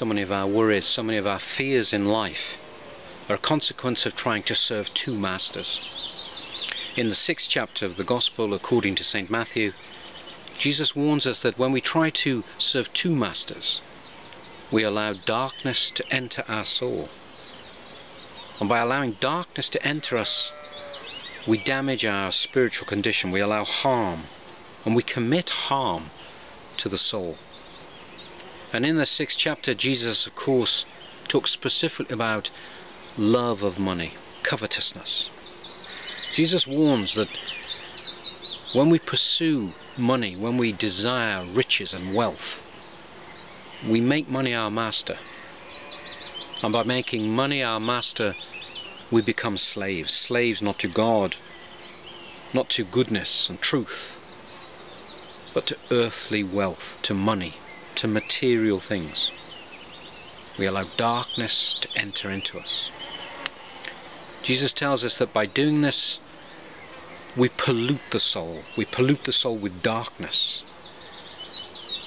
so many of our worries, so many of our fears in life are a consequence of trying to serve two masters. In the sixth chapter of the Gospel according to St. Matthew, Jesus warns us that when we try to serve two masters, we allow darkness to enter our soul. And by allowing darkness to enter us, we damage our spiritual condition, we allow harm, and we commit harm to the soul. And in the sixth chapter, Jesus, of course, talks specifically about love of money, covetousness. Jesus warns that when we pursue money, when we desire riches and wealth, we make money our master. And by making money our master, we become slaves. Slaves not to God, not to goodness and truth, but to earthly wealth, to money, to material things. We allow darkness to enter into us. Jesus tells us that by doing this, we pollute the soul. We pollute the soul with darkness.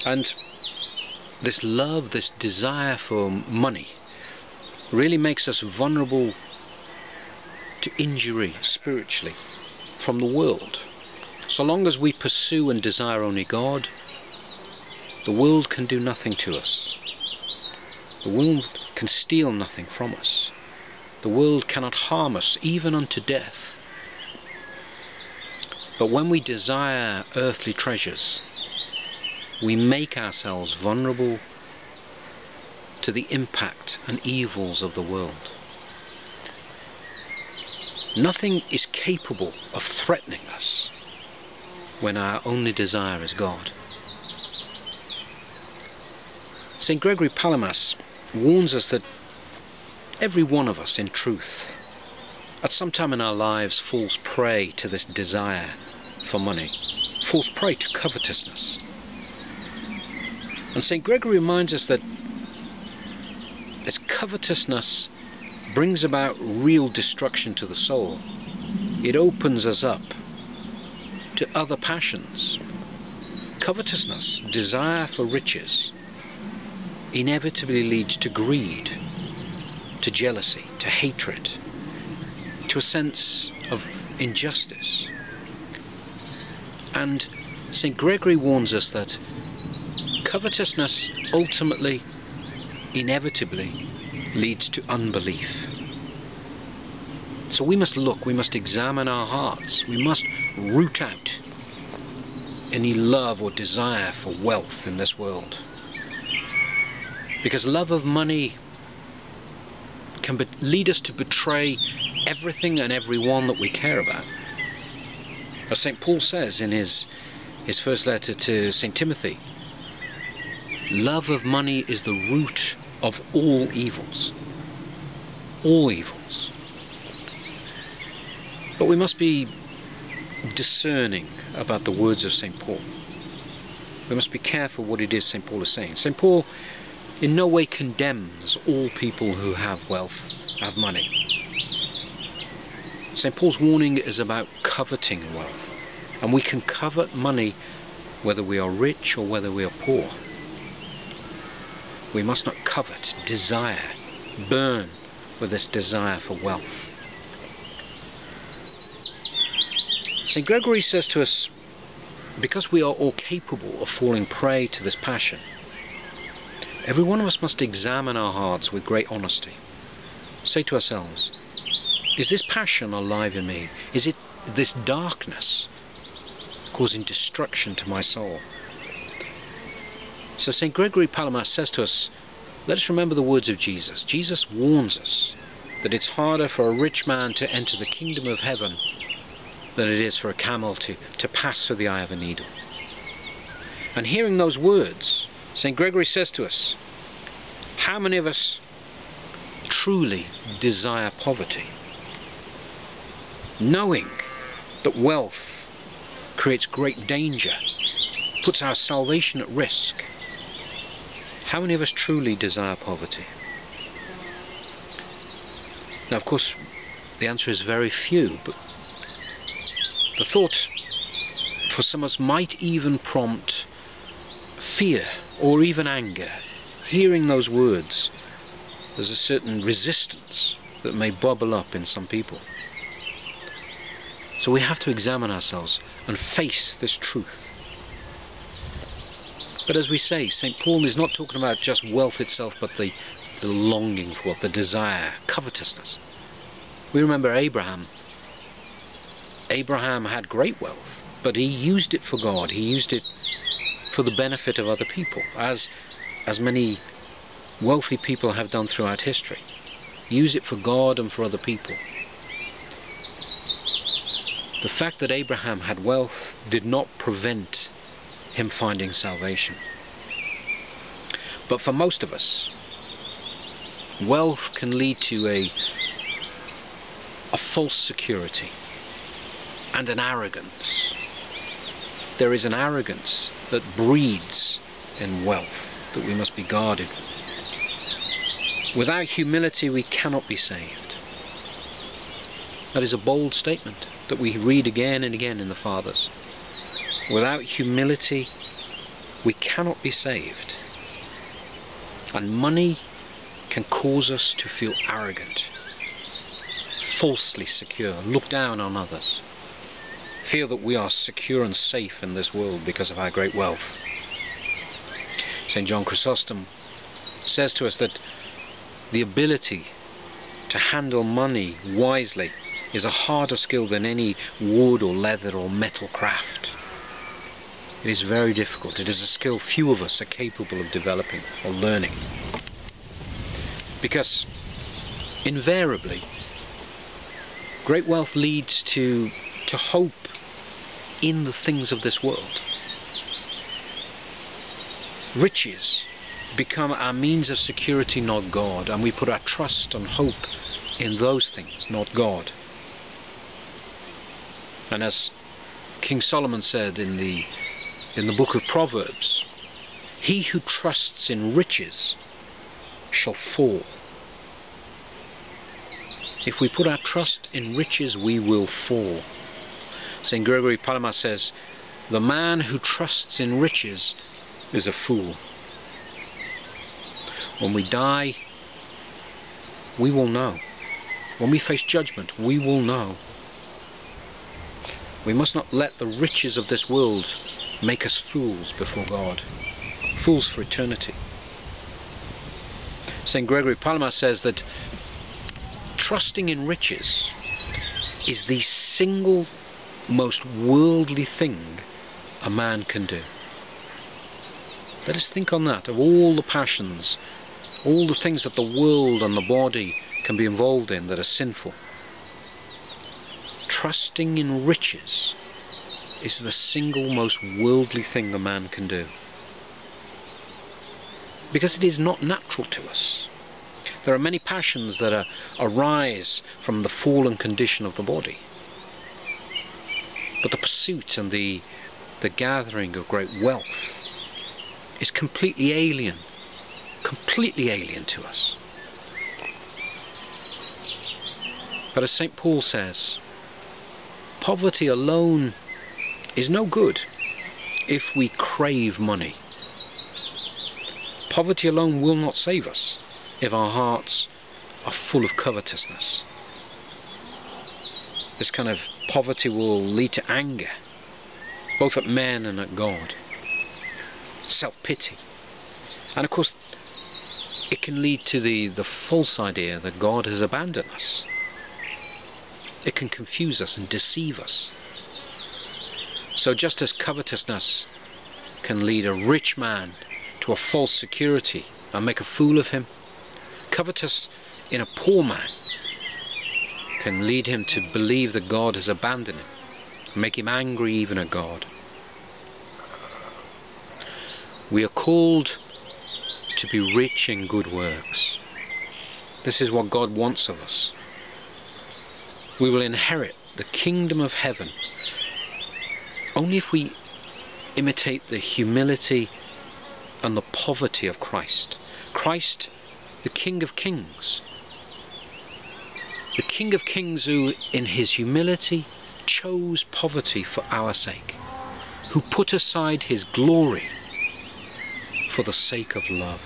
And this love, this desire for money, really makes us vulnerable to injury spiritually from the world. So long as we pursue and desire only God, the world can do nothing to us. The world can steal nothing from us. The world cannot harm us, even unto death. But when we desire earthly treasures, we make ourselves vulnerable to the impact and evils of the world. Nothing is capable of threatening us when our only desire is God. St. Gregory Palamas warns us that every one of us, in truth, at some time in our lives falls prey to this desire for money, falls prey to covetousness. And St. Gregory reminds us that this covetousness brings about real destruction to the soul. It opens us up to other passions. Covetousness, desire for riches, inevitably leads to greed, to jealousy, to hatred, to a sense of injustice. And St. Gregory warns us that covetousness ultimately, inevitably, leads to unbelief. So we must look, we must examine our hearts, we must root out any love or desire for wealth in this world. Because love of money can lead us to betray everything and everyone that we care about. As St. Paul says in his, his first letter to St. Timothy, love of money is the root of all evils. All evils. But we must be discerning about the words of St. Paul. We must be careful what it is St. Paul is saying. St. Paul in no way condemns all people who have wealth, have money. St. Paul's warning is about coveting wealth. And we can covet money whether we are rich or whether we are poor. We must not covet, desire, burn with this desire for wealth. St. Gregory says to us, because we are all capable of falling prey to this passion, Every one of us must examine our hearts with great honesty. Say to ourselves, is this passion alive in me? Is it this darkness causing destruction to my soul? So St. Gregory Palamas says to us, let us remember the words of Jesus. Jesus warns us that it's harder for a rich man to enter the kingdom of heaven than it is for a camel to, to pass through the eye of a needle. And hearing those words, St. Gregory says to us, how many of us truly desire poverty? Knowing that wealth creates great danger, puts our salvation at risk. How many of us truly desire poverty? Now, of course, the answer is very few, but the thought for some of us might even prompt fear or even anger hearing those words, there's a certain resistance that may bubble up in some people. So we have to examine ourselves and face this truth. But as we say, St. Paul is not talking about just wealth itself, but the, the longing for it, the desire, covetousness. We remember Abraham. Abraham had great wealth, but he used it for God. He used it for the benefit of other people, as, as many wealthy people have done throughout history. Use it for God and for other people. The fact that Abraham had wealth did not prevent him finding salvation. But for most of us, wealth can lead to a, a false security and an arrogance. There is an arrogance that breeds in wealth that we must be guarded. Without humility, we cannot be saved. That is a bold statement that we read again and again in the Fathers. Without humility, we cannot be saved. And money can cause us to feel arrogant, falsely secure, look down on others, feel that we are secure and safe in this world because of our great wealth. St. John Chrysostom says to us that the ability to handle money wisely is a harder skill than any wood or leather or metal craft. It is very difficult. It is a skill few of us are capable of developing or learning. Because invariably, great wealth leads to, to hope in the things of this world. Riches become our means of security, not God, and we put our trust and hope in those things, not God. And as King Solomon said in the in the book of Proverbs, he who trusts in riches shall fall. If we put our trust in riches, we will fall. St. Gregory Palamas says, The man who trusts in riches is a fool. When we die, we will know. When we face judgment, we will know. We must not let the riches of this world make us fools before God, fools for eternity. St. Gregory Palamas says that trusting in riches is the single most worldly thing a man can do. Let us think on that, of all the passions, all the things that the world and the body can be involved in that are sinful trusting in riches is the single most worldly thing a man can do. Because it is not natural to us. There are many passions that are, arise from the fallen condition of the body. But the pursuit and the, the gathering of great wealth is completely alien, completely alien to us. But as St. Paul says, Poverty alone is no good if we crave money. Poverty alone will not save us if our hearts are full of covetousness. This kind of poverty will lead to anger, both at men and at God, self pity, and of course, it can lead to the, the false idea that God has abandoned us. It can confuse us and deceive us. So just as covetousness can lead a rich man to a false security and make a fool of him, covetous in a poor man can lead him to believe that God has abandoned him, make him angry even at God. We are called to be rich in good works. This is what God wants of us we will inherit the kingdom of heaven only if we imitate the humility and the poverty of Christ. Christ, the King of Kings. The King of Kings who, in his humility, chose poverty for our sake, who put aside his glory for the sake of love.